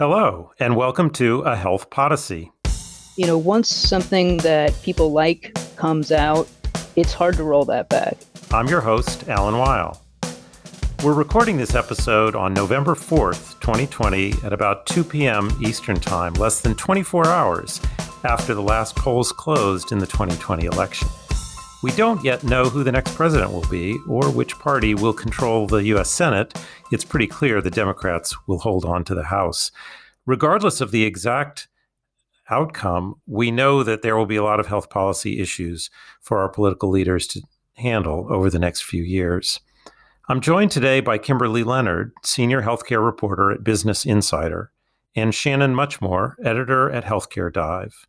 Hello, and welcome to A Health Podyssey. You know, once something that people like comes out, it's hard to roll that back. I'm your host, Alan Weil. We're recording this episode on November 4th, 2020, at about 2 p.m. Eastern Time, less than 24 hours after the last polls closed in the 2020 election. We don't yet know who the next president will be or which party will control the U.S. Senate. It's pretty clear the Democrats will hold on to the House. Regardless of the exact outcome, we know that there will be a lot of health policy issues for our political leaders to handle over the next few years. I'm joined today by Kimberly Leonard, senior healthcare reporter at Business Insider, and Shannon Muchmore, editor at Healthcare Dive.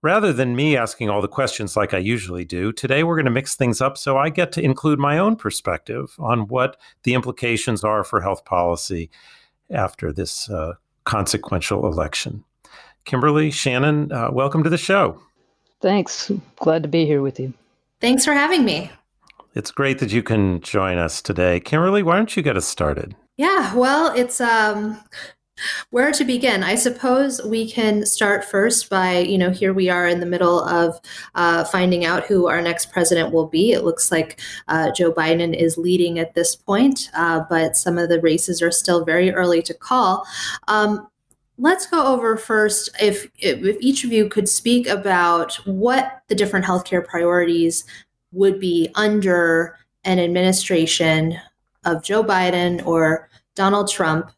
Rather than me asking all the questions like I usually do, today we're going to mix things up so I get to include my own perspective on what the implications are for health policy after this uh, consequential election. Kimberly, Shannon, uh, welcome to the show. Thanks. Glad to be here with you. Thanks for having me. It's great that you can join us today. Kimberly, why don't you get us started? Yeah, well, it's um where to begin? I suppose we can start first by, you know, here we are in the middle of uh, finding out who our next president will be. It looks like uh, Joe Biden is leading at this point, uh, but some of the races are still very early to call. Um, let's go over first if, if each of you could speak about what the different healthcare priorities would be under an administration of Joe Biden or Donald Trump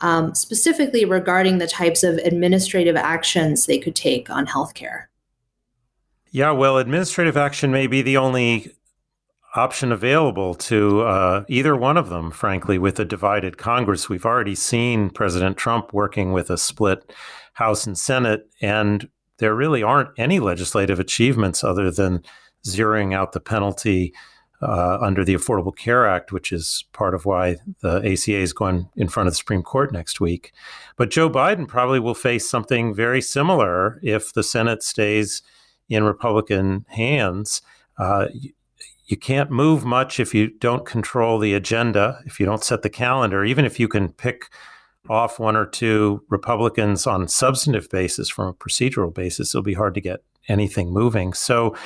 um, specifically regarding the types of administrative actions they could take on healthcare. Yeah, well, administrative action may be the only option available to uh, either one of them, frankly, with a divided Congress. We've already seen President Trump working with a split House and Senate, and there really aren't any legislative achievements other than zeroing out the penalty uh, under the Affordable Care Act, which is part of why the ACA is going in front of the Supreme Court next week. But Joe Biden probably will face something very similar if the Senate stays in Republican hands. Uh, you, you can't move much if you don't control the agenda, if you don't set the calendar, even if you can pick off one or two Republicans on substantive basis from a procedural basis, it'll be hard to get anything moving. So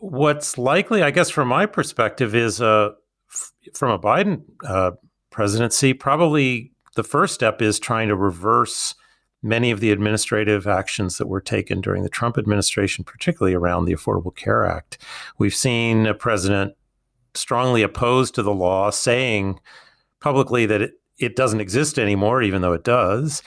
what's likely, I guess, from my perspective, is uh, f- from a Biden uh, presidency, probably the first step is trying to reverse many of the administrative actions that were taken during the Trump administration, particularly around the Affordable Care Act. We've seen a president strongly opposed to the law, saying publicly that it, it doesn't exist anymore, even though it does.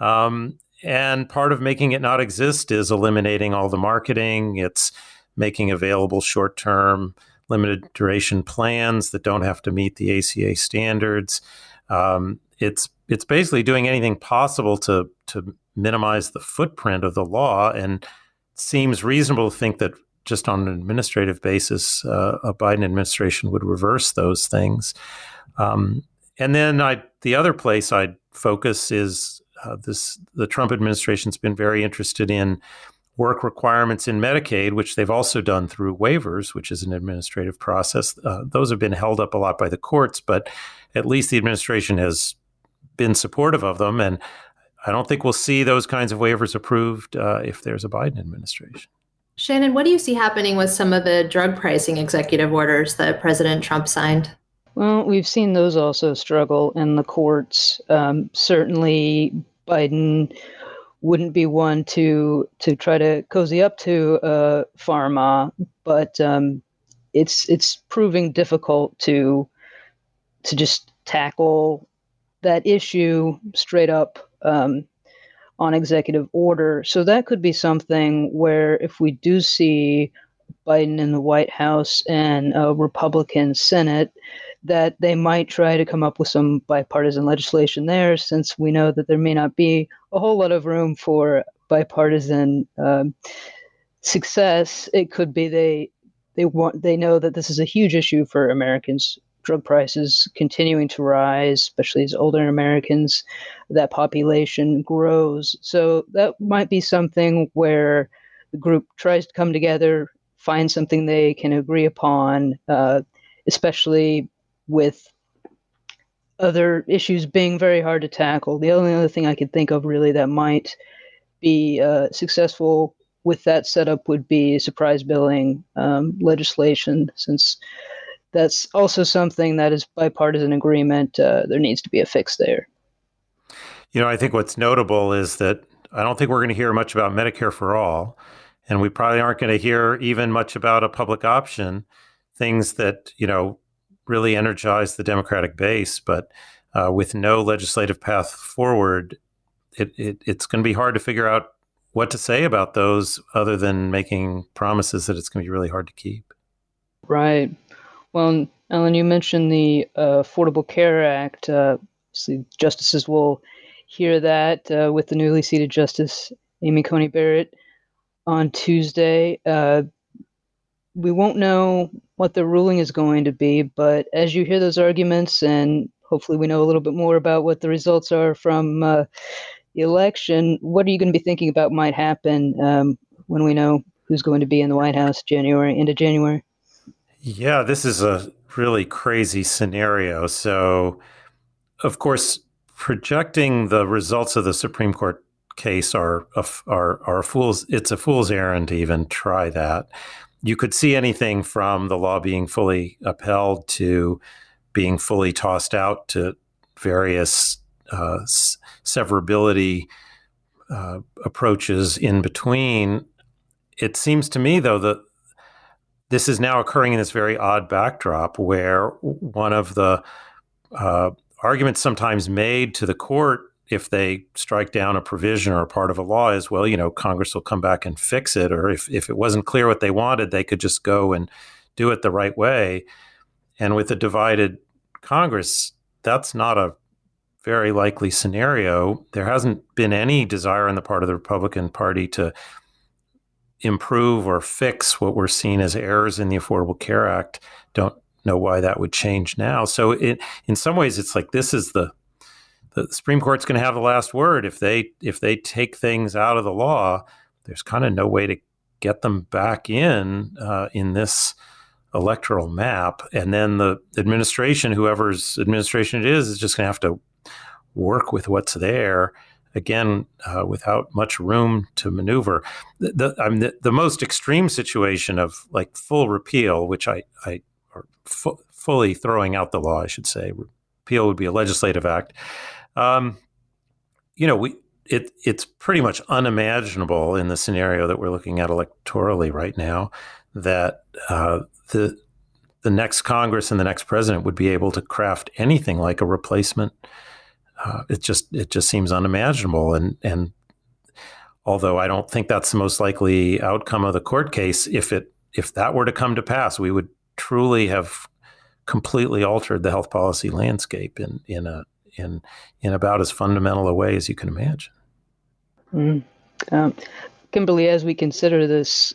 Um, and part of making it not exist is eliminating all the marketing. It's making available short term, limited duration plans that don't have to meet the ACA standards. Um, it's it's basically doing anything possible to to minimize the footprint of the law, and seems reasonable to think that just on an administrative basis, uh, a Biden administration would reverse those things. Um, and then I, the other place I'd focus is uh, this: the Trump administration's been very interested in work requirements in Medicaid, which they've also done through waivers, which is an administrative process. Uh, those have been held up a lot by the courts, but at least the administration has been supportive of them. And I don't think we'll see those kinds of waivers approved uh, if there's a Biden administration. Shannon, what do you see happening with some of the drug pricing executive orders that President Trump signed? Well, we've seen those also struggle in the courts. Um, certainly, Biden wouldn't be one to to try to cozy up to uh, pharma, but um, it's it's proving difficult to to just tackle that issue straight up um, on executive order. So that could be something where if we do see Biden in the White House and a Republican Senate, that they might try to come up with some bipartisan legislation there, since we know that there may not be a whole lot of room for bipartisan um, success. It could be they they want they know that this is a huge issue for Americans. Drug prices continuing to rise, especially as older Americans, that population grows. So that might be something where the group tries to come together, find something they can agree upon, uh, especially with other issues being very hard to tackle. The only other thing I could think of really that might be uh, successful with that setup would be surprise billing um, legislation, since that's also something that is bipartisan agreement. Uh, there needs to be a fix there. You know, I think what's notable is that I don't think we're going to hear much about Medicare for all, and we probably aren't going to hear even much about a public option, things that you know really energize the Democratic base, but uh, with no legislative path forward, it, it, it's going to be hard to figure out what to say about those other than making promises that it's going to be really hard to keep. Right. Well, Alan, you mentioned the uh, Affordable Care Act. Uh, justices will hear that uh, with the newly seated Justice Amy Coney Barrett on Tuesday. Uh, we won't know what the ruling is going to be, but as you hear those arguments, and hopefully we know a little bit more about what the results are from uh, the election, what are you going to be thinking about might happen um, when we know who's going to be in the White House January into January? Yeah, this is a really crazy scenario. So, of course, projecting the results of the Supreme Court case are are are fool's it's a fool's errand to even try that. You could see anything from the law being fully upheld to being fully tossed out to various uh, severability uh, approaches in between. It seems to me, though, that this is now occurring in this very odd backdrop where one of the uh, arguments sometimes made to the court if they strike down a provision or a part of a law is well you know congress will come back and fix it or if, if it wasn't clear what they wanted they could just go and do it the right way. And with a divided congress that's not a very likely scenario. There hasn't been any desire on the part of the republican party to improve or fix what we're seeing as errors in the affordable care act. Don't know why that would change now. So it, in some ways, it's like this is the the Supreme Court's going to have the last word. If they if they take things out of the law, there's kind of no way to get them back in uh, in this electoral map. And then the administration, whoever's administration it is, is just going to have to work with what's there again uh, without much room to maneuver. The, the, I mean, the, the, most extreme situation of like full repeal, which I, I fu- fully throwing out the law, I should say. Repeal would be a legislative act. Um, you know, we it it's pretty much unimaginable in the scenario that we're looking at electorally right now that uh, the the next Congress and the next president would be able to craft anything like a replacement. Uh, it just it just seems unimaginable, and and although I don't think that's the most likely outcome of the court case, if it if that were to come to pass, we would truly have completely altered the health policy landscape in in a in in about as fundamental a way as you can imagine. Mm. Um, Kimberly, as we consider this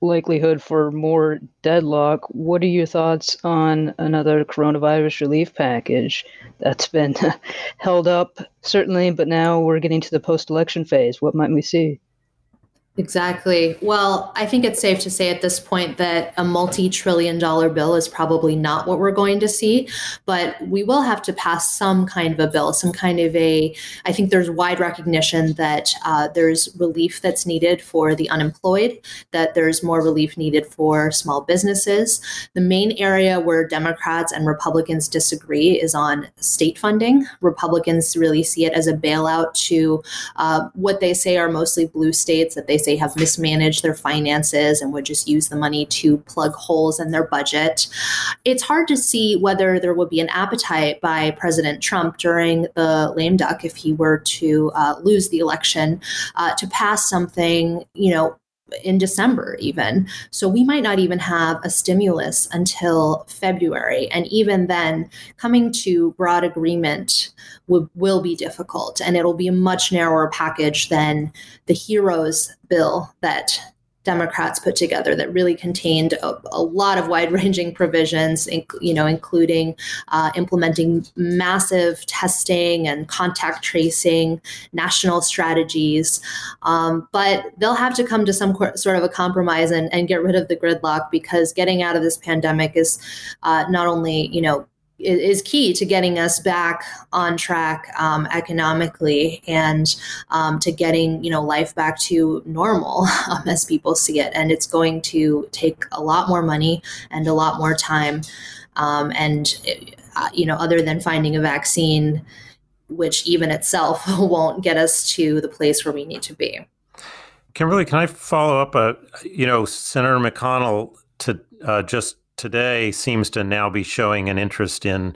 likelihood for more deadlock, what are your thoughts on another coronavirus relief package that's been held up, certainly, but now we're getting to the post election phase? What might we see? Exactly. Well, I think it's safe to say at this point that a multi trillion dollar bill is probably not what we're going to see, but we will have to pass some kind of a bill, some kind of a. I think there's wide recognition that uh, there's relief that's needed for the unemployed, that there's more relief needed for small businesses. The main area where Democrats and Republicans disagree is on state funding. Republicans really see it as a bailout to uh, what they say are mostly blue states that they say have mismanaged their finances and would just use the money to plug holes in their budget. It's hard to see whether there would be an appetite by President Trump during the lame duck if he were to uh, lose the election uh, to pass something, you know, in December, even. So we might not even have a stimulus until February. And even then, coming to broad agreement will, will be difficult. And it'll be a much narrower package than the HEROES bill that Democrats put together that really contained a, a lot of wide-ranging provisions, you know, including uh, implementing massive testing and contact tracing, national strategies. Um, but they'll have to come to some sort of a compromise and, and, get rid of the gridlock because getting out of this pandemic is uh, not only, you know, is key to getting us back on track um, economically and um, to getting you know life back to normal um, as people see it. And it's going to take a lot more money and a lot more time um, and uh, you know other than finding a vaccine which even itself won't get us to the place where we need to be. Kimberly can i follow up uh, you know senator mcconnell to uh, just today seems to now be showing an interest in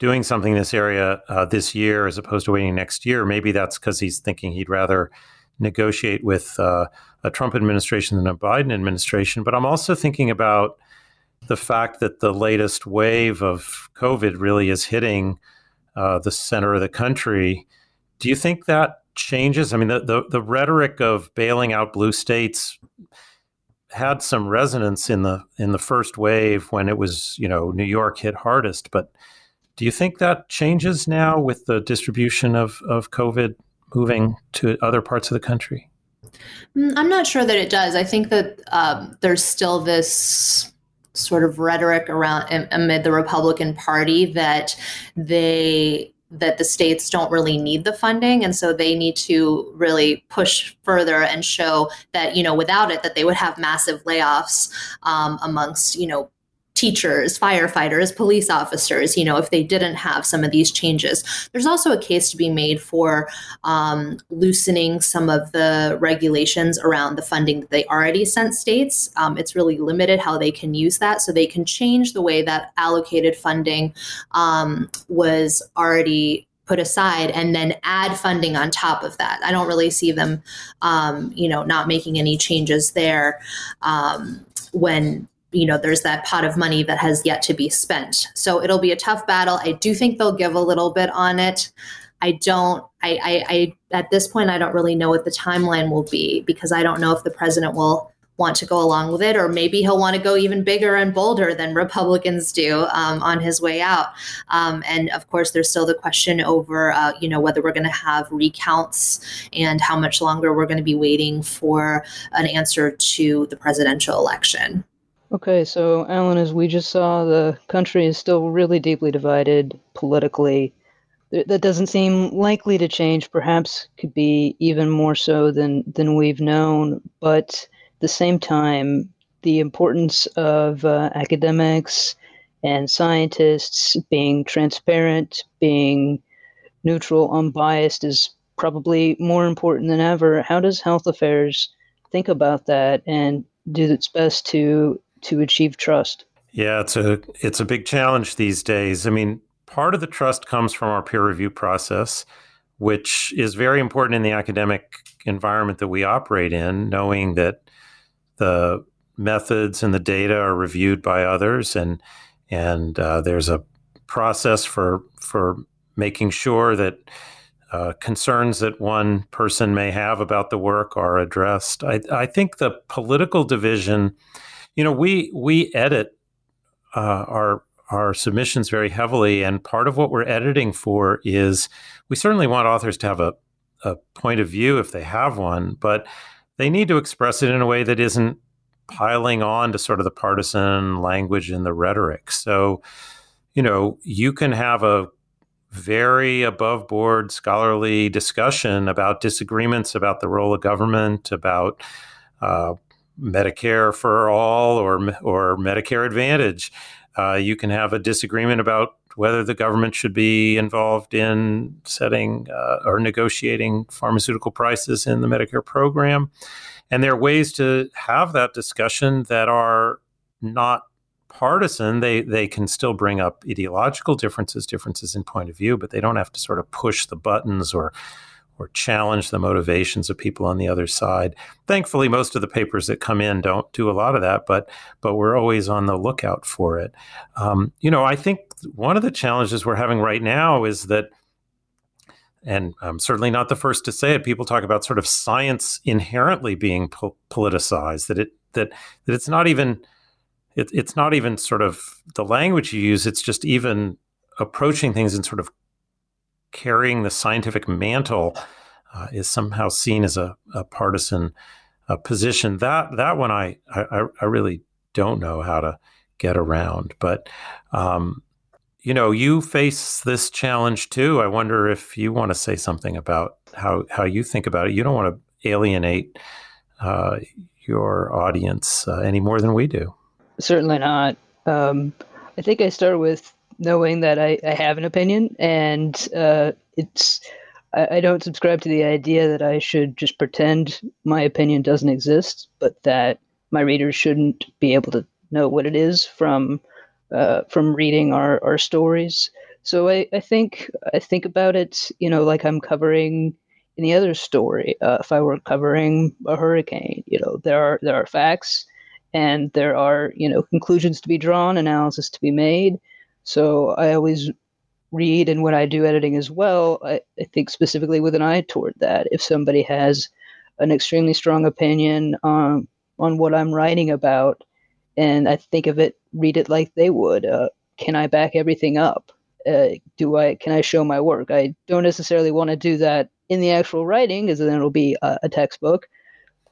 doing something in this area uh, this year as opposed to waiting next year. Maybe that's because he's thinking he'd rather negotiate with uh, a Trump administration than a Biden administration. But I'm also thinking about the fact that the latest wave of COVID really is hitting uh, the center of the country. Do you think that changes? I mean, the, the, the rhetoric of bailing out blue states had some resonance in the in the first wave when it was you know New York hit hardest. But do you think that changes now with the distribution of of COVID moving to other parts of the country? Mm, I'm not sure that it does. I think that um, there's still this sort of rhetoric around amid the Republican Party that they that the states don't really need the funding. And so they need to really push further and show that you know without it that they would have massive layoffs um, amongst you know teachers, firefighters, police officers, you know, if they didn't have some of these changes. There's also a case to be made for um, loosening some of the regulations around the funding that they already sent states. Um, it's really limited how they can use that. So they can change the way that allocated funding um, was already put aside and then add funding on top of that. I don't really see them, um, you know, not making any changes there um, when you know there's that pot of money that has yet to be spent. So it'll be a tough battle. I do think they'll give a little bit on it. I don't I, I, I at this point i don't really know what the timeline will be because i don't know if the president will want to go along with it or maybe he'll want to go even bigger and bolder than republicans do um, on his way out. Um, and of course there's still the question over uh, you know whether we're going to have recounts and how much longer we're going to be waiting for an answer to the presidential election Okay, so Alan, as we just saw, the country is still really deeply divided politically. That doesn't seem likely to change. Perhaps could be even more so than than we've known. But at the same time, the importance of uh, academics and scientists being transparent, being neutral, unbiased is probably more important than ever. How does Health Affairs think about that and do its best to to achieve trust? Yeah, it's a it's a big challenge these days. I mean, part of the trust comes from our peer review process, which is very important in the academic environment that we operate in, knowing that the methods and the data are reviewed by others, and and uh, there's a process for for making sure that uh, concerns that one person may have about the work are addressed. I, I think the political division you know, we we edit uh, our our submissions very heavily, and part of what we're editing for is we certainly want authors to have a a point of view if they have one, but they need to express it in a way that isn't piling on to sort of the partisan language and the rhetoric. So, you know, you can have a very above board scholarly discussion about disagreements about the role of government, about uh, Medicare for all or or Medicare Advantage. Uh, you can have a disagreement about whether the government should be involved in setting uh, or negotiating pharmaceutical prices in the Medicare program. And there are ways to have that discussion that are not partisan. They they can still bring up ideological differences, differences in point of view, but they don't have to sort of push the buttons or or challenge the motivations of people on the other side. Thankfully, most of the papers that come in don't do a lot of that, but but we're always on the lookout for it. Um, you know, I think one of the challenges we're having right now is that, and I'm certainly not the first to say it. People talk about sort of science inherently being po- politicized. That it that that it's not even it, it's not even sort of the language you use. It's just even approaching things in sort of carrying the scientific mantle uh, is somehow seen as a, a partisan uh, position. That that one I, I, I really don't know how to get around. But um, you know, you face this challenge too. I wonder if you want to say something about how how you think about it. You don't want to alienate uh, your audience uh, any more than we do. Certainly not. Um, I think I start with knowing that I, I have an opinion, and uh, it's I, I, don't subscribe to the idea that I should just pretend my opinion doesn't exist, but that my readers shouldn't be able to know what it is from uh, from reading our, our stories. So I, I think I think about it, you know, like I'm covering any other story. Uh, if I were covering a hurricane, you know, there are there are facts, and there are you know conclusions to be drawn, analysis to be made. So I always read, and when I do editing as well, I, I think specifically with an eye toward that. If somebody has an extremely strong opinion on on what I'm writing about, and I think of it, read it like they would. Uh, can I back everything up? Uh, do I can I show my work? I don't necessarily want to do that in the actual writing, because then it'll be a, a textbook.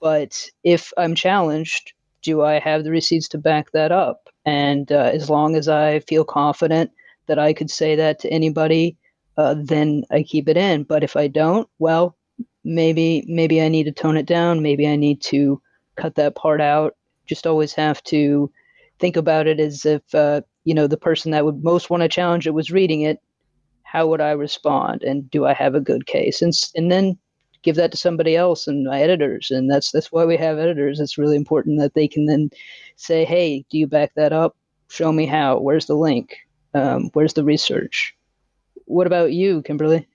But if I'm challenged, do I have the receipts to back that up? And uh, as long as I feel confident that I could say that to anybody, uh, then I keep it in. But if I don't, well, maybe maybe I need to tone it down. Maybe I need to cut that part out. Just always have to think about it as if uh, you know the person that would most want to challenge it was reading it. How would I respond, and do I have a good case? And and then give that to somebody else and my editors and that's that's why we have editors. It's really important that they can then say hey do you back that up? Show me how. Where's the link? Um, where's the research? What about you kimberly?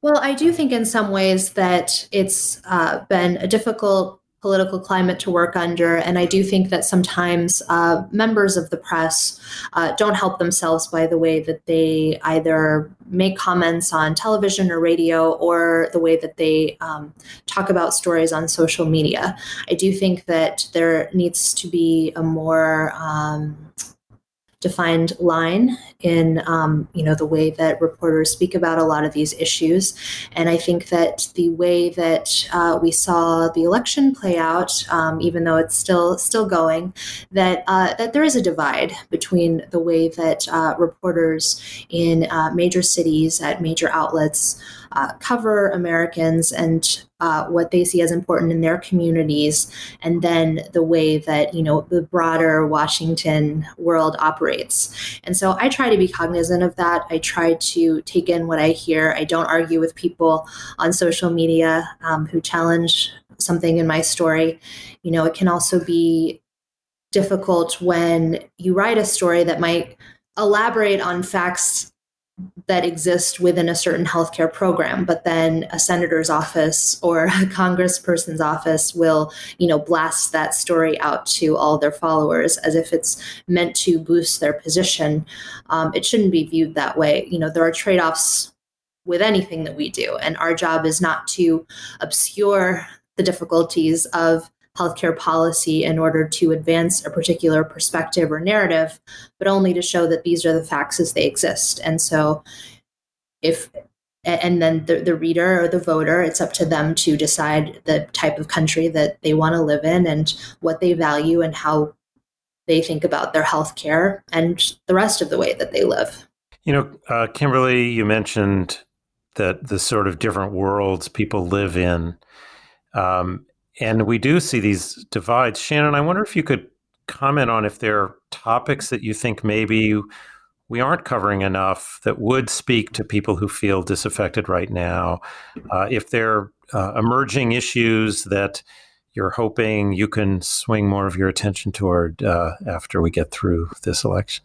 Well i do think in some ways that it's uh, been a difficult political climate to work under. And I do think that sometimes uh, members of the press uh, don't help themselves by the way that they either make comments on television or radio or the way that they um, talk about stories on social media. I do think that there needs to be a more um, defined line in um, you know the way that reporters speak about a lot of these issues. And i think that the way that uh, we saw the election play out um, even though it's still still going that uh, that there is a divide between the way that uh, reporters in uh, major cities at major outlets uh, cover Americans and uh, what they see as important in their communities, and then the way that you know the broader Washington world operates. And so I try to be cognizant of that. I try to take in what I hear. I don't argue with people on social media um, who challenge something in my story. You know, it can also be difficult when you write a story that might elaborate on facts that exist within a certain healthcare program but then a senator's office or a congressperson's office will you know blast that story out to all their followers as if it's meant to boost their position. Um, it shouldn't be viewed that way. You know there are trade-offs with anything that we do and our job is not to obscure the difficulties of healthcare policy in order to advance a particular perspective or narrative, but only to show that these are the facts as they exist. And so, if and then the, the reader or the voter, it's up to them to decide the type of country that they want to live in and what they value and how they think about their health care and the rest of the way that they live. You know, uh, Kimberly, you mentioned that the sort of different worlds people live in. Um, and we do see these divides. Shannon, I wonder if you could comment on if there are topics that you think maybe we aren't covering enough that would speak to people who feel disaffected right now. Uh, if there are uh, emerging issues that you're hoping you can swing more of your attention toward uh, after we get through this election.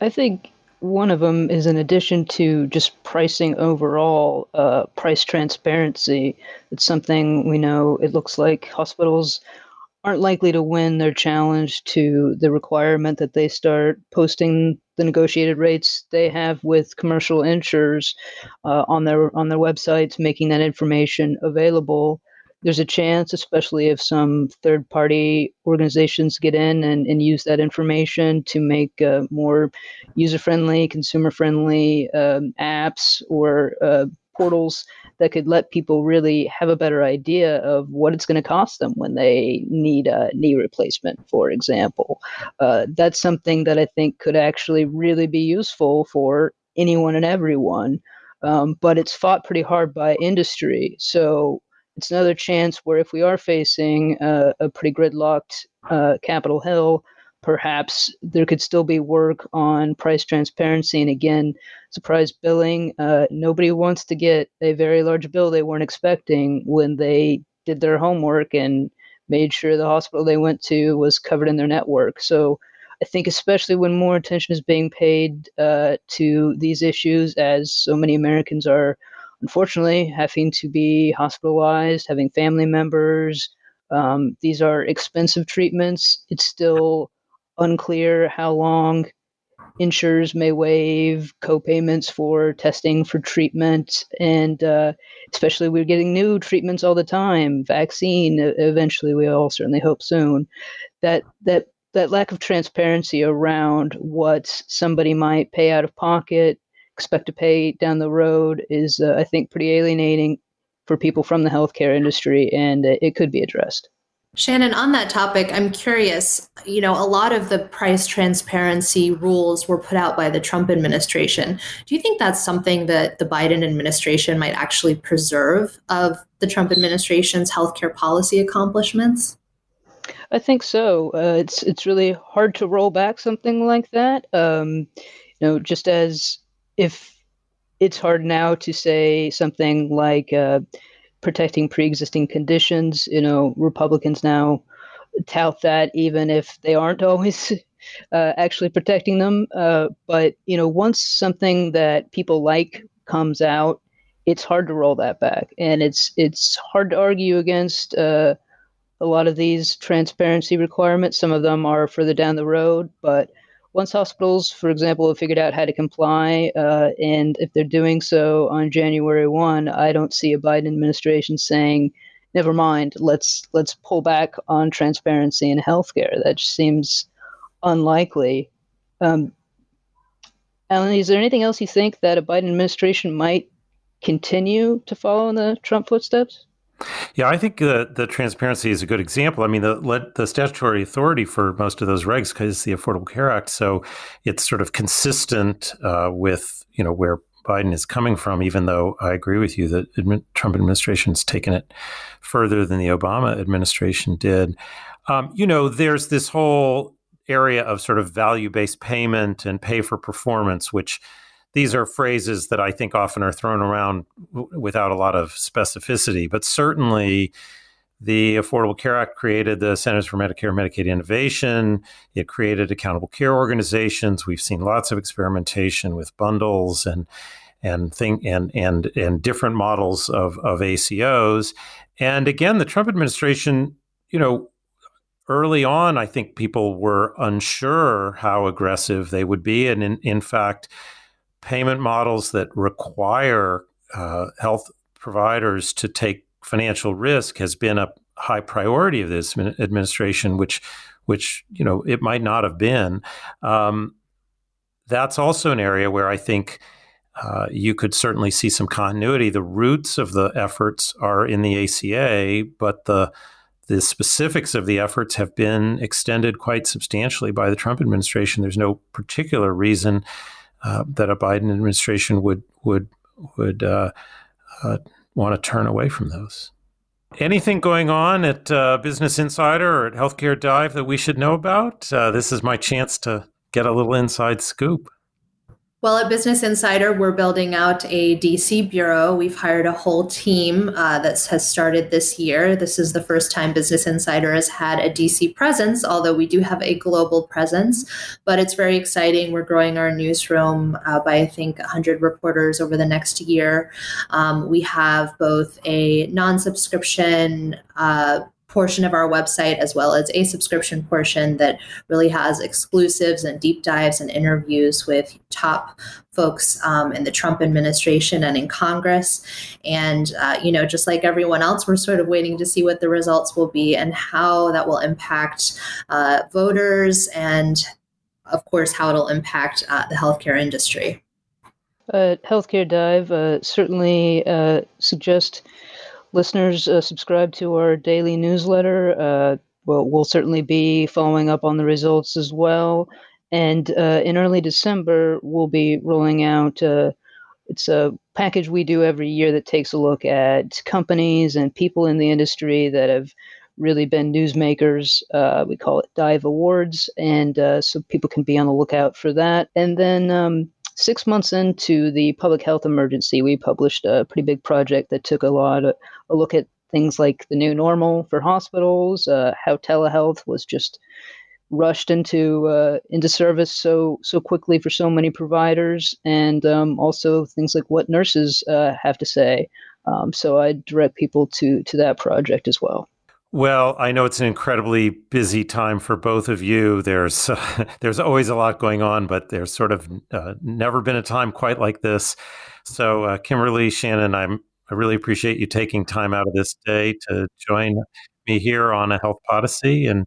I think one of them is in addition to just pricing overall, uh, price transparency. It's something we know it looks like hospitals aren't likely to win their challenge to the requirement that they start posting the negotiated rates they have with commercial insurers uh, on their on their websites, making that information available there's a chance, especially if some third party organizations get in and, and use that information to make uh, more user friendly, consumer friendly um, apps or uh, portals that could let people really have a better idea of what it's going to cost them when they need a knee replacement, for example. Uh, that's something that I think could actually really be useful for anyone and everyone. Um, but it's fought pretty hard by industry. So it's another chance where if we are facing uh, a pretty gridlocked uh, Capitol Hill, perhaps there could still be work on price transparency. And again, surprise billing. Uh, nobody wants to get a very large bill they weren't expecting when they did their homework and made sure the hospital they went to was covered in their network. So I think, especially when more attention is being paid uh, to these issues, as so many Americans are unfortunately having to be hospitalized, having family members. Um, these are expensive treatments. It's still unclear how long insurers may waive co-payments for testing for treatment and uh, especially we're getting new treatments all the time vaccine eventually we all certainly hope soon that that that lack of transparency around what somebody might pay out of pocket, expect to pay down the road is, uh, I think, pretty alienating for people from the healthcare industry, and it could be addressed. Shannon, on that topic, I'm curious. You know, a lot of the price transparency rules were put out by the Trump administration. Do you think that's something that the Biden administration might actually preserve of the Trump administration's healthcare policy accomplishments? I think so. Uh, it's it's really hard to roll back something like that. Um, you know, just as if it's hard now to say something like uh, protecting pre-existing conditions. You know, Republicans now tout that even if they aren't always uh, actually protecting them. Uh, but you know, once something that people like comes out, it's hard to roll that back, and it's it's hard to argue against uh, a lot of these transparency requirements. Some of them are further down the road, but once hospitals, for example, have figured out how to comply, uh, and if they're doing so on January one, I don't see a Biden administration saying, "Never mind, let's let's pull back on transparency in healthcare." That just seems unlikely. Um, Alan, is there anything else you think that a Biden administration might continue to follow in the Trump footsteps? Yeah, I think the the transparency is a good example. I mean, the the statutory authority for most of those regs is the Affordable Care Act, so it's sort of consistent uh, with you know where Biden is coming from. Even though I agree with you that admi- Trump administration has taken it further than the Obama administration did. Um, you know, there's this whole area of sort of value based payment and pay for performance, which these are phrases that I think often are thrown around w- without a lot of specificity, but certainly the Affordable Care Act created the Centers for Medicare and Medicaid Innovation. It created accountable care organizations. We've seen lots of experimentation with bundles and and thing and and and different models of of ACOs. And again, the Trump administration, you know, early on, I think people were unsure how aggressive they would be, and in, in fact payment models that require uh, health providers to take financial risk has been a high priority of this administration, which which you know it might not have been. Um, that's also an area where I think uh, you could certainly see some continuity. The roots of the efforts are in the ACA, but the the specifics of the efforts have been extended quite substantially by the Trump administration. There's no particular reason uh, that a Biden administration would would would uh, uh, want to turn away from those. Anything going on at uh, Business Insider or at Healthcare Dive that we should know about? This is my chance to get a little inside scoop. Well, at Business Insider, we're building out a DC bureau. We've hired a whole team uh, that has started this year. This is the first time Business Insider has had a DC presence, although we do have a global presence. But it's very exciting. We're growing our newsroom uh, by, I think, 100 reporters over the next year. Um, we have both a non subscription uh, portion of our website as well as a subscription portion that really has exclusives and deep dives and interviews with top folks um, in the Trump administration and in Congress. And, uh, you know, just like everyone else, we're sort of waiting to see what the results will be and how that will impact uh, voters and, of course, how it'll impact uh, the healthcare industry. Healthcare Dive uh, certainly uh, suggest listeners uh, subscribe to our daily newsletter. Uh, well, we'll certainly be following up on the results as well. And uh, in early December, we'll be rolling out. it's a package we do every year that takes a look at companies and people in the industry that have really been newsmakers. Uh, we call it Dive Awards, and uh, so people can be on the lookout for that. And then um, six months into the public health emergency, we published a pretty big project that took a lot of a look at things like the new normal for hospitals, uh, how telehealth was just rushed into uh, into service so so quickly for so many providers, and um, also things like what nurses uh, have to say. Um, so I direct people to to that project as well. Well, I know it's an incredibly busy time for both of you. There's uh, there's always a lot going on, but there's sort of uh, never been a time quite like this. So, uh, Kimberly, Shannon, I'm I really appreciate you taking time out of this day to join me here on a Health Podyssey, and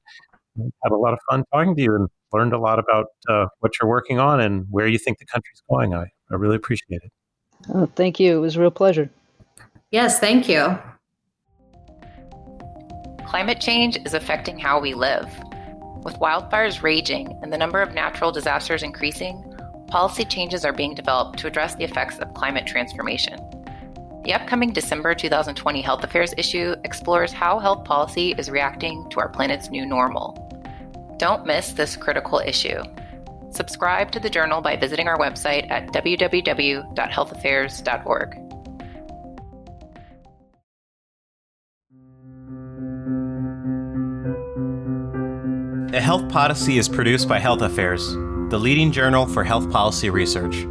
had a lot of fun talking to you and learned a lot about uh, what you're working on and where you think the country's going. I I really appreciate it. Oh, thank you. It was a real pleasure. Yes, thank you. Climate change is affecting how we live. With wildfires raging and the number of natural disasters increasing, policy changes are being developed to address the effects of climate transformation. The upcoming December 2020 Health Affairs issue explores how health policy is reacting to our planet's new normal. Don't miss this critical issue. Subscribe to the journal by visiting our website at www.healthaffairs.org. A Health Podyssey is produced by Health Affairs, the leading journal for health policy research.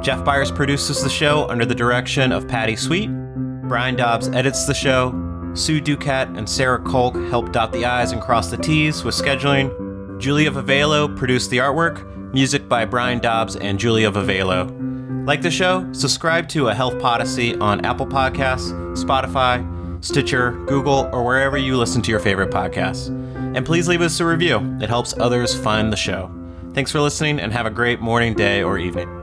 Jeff Byers produces the show under the direction of Patty Sweet. Brian Dobbs edits the show. Sue Ducat and Sarah Kolk help dot the I's and cross the T's with scheduling. Julia Vivelo produced the artwork. Music by Brian Dobbs and Julia Vivelo. Like the show? Subscribe to A Health Podyssey on Apple Podcasts, Spotify, Stitcher, Google, or wherever you listen to your favorite podcasts. And please leave us a review, it helps others find the show. Thanks for listening and have a great morning, day, or evening.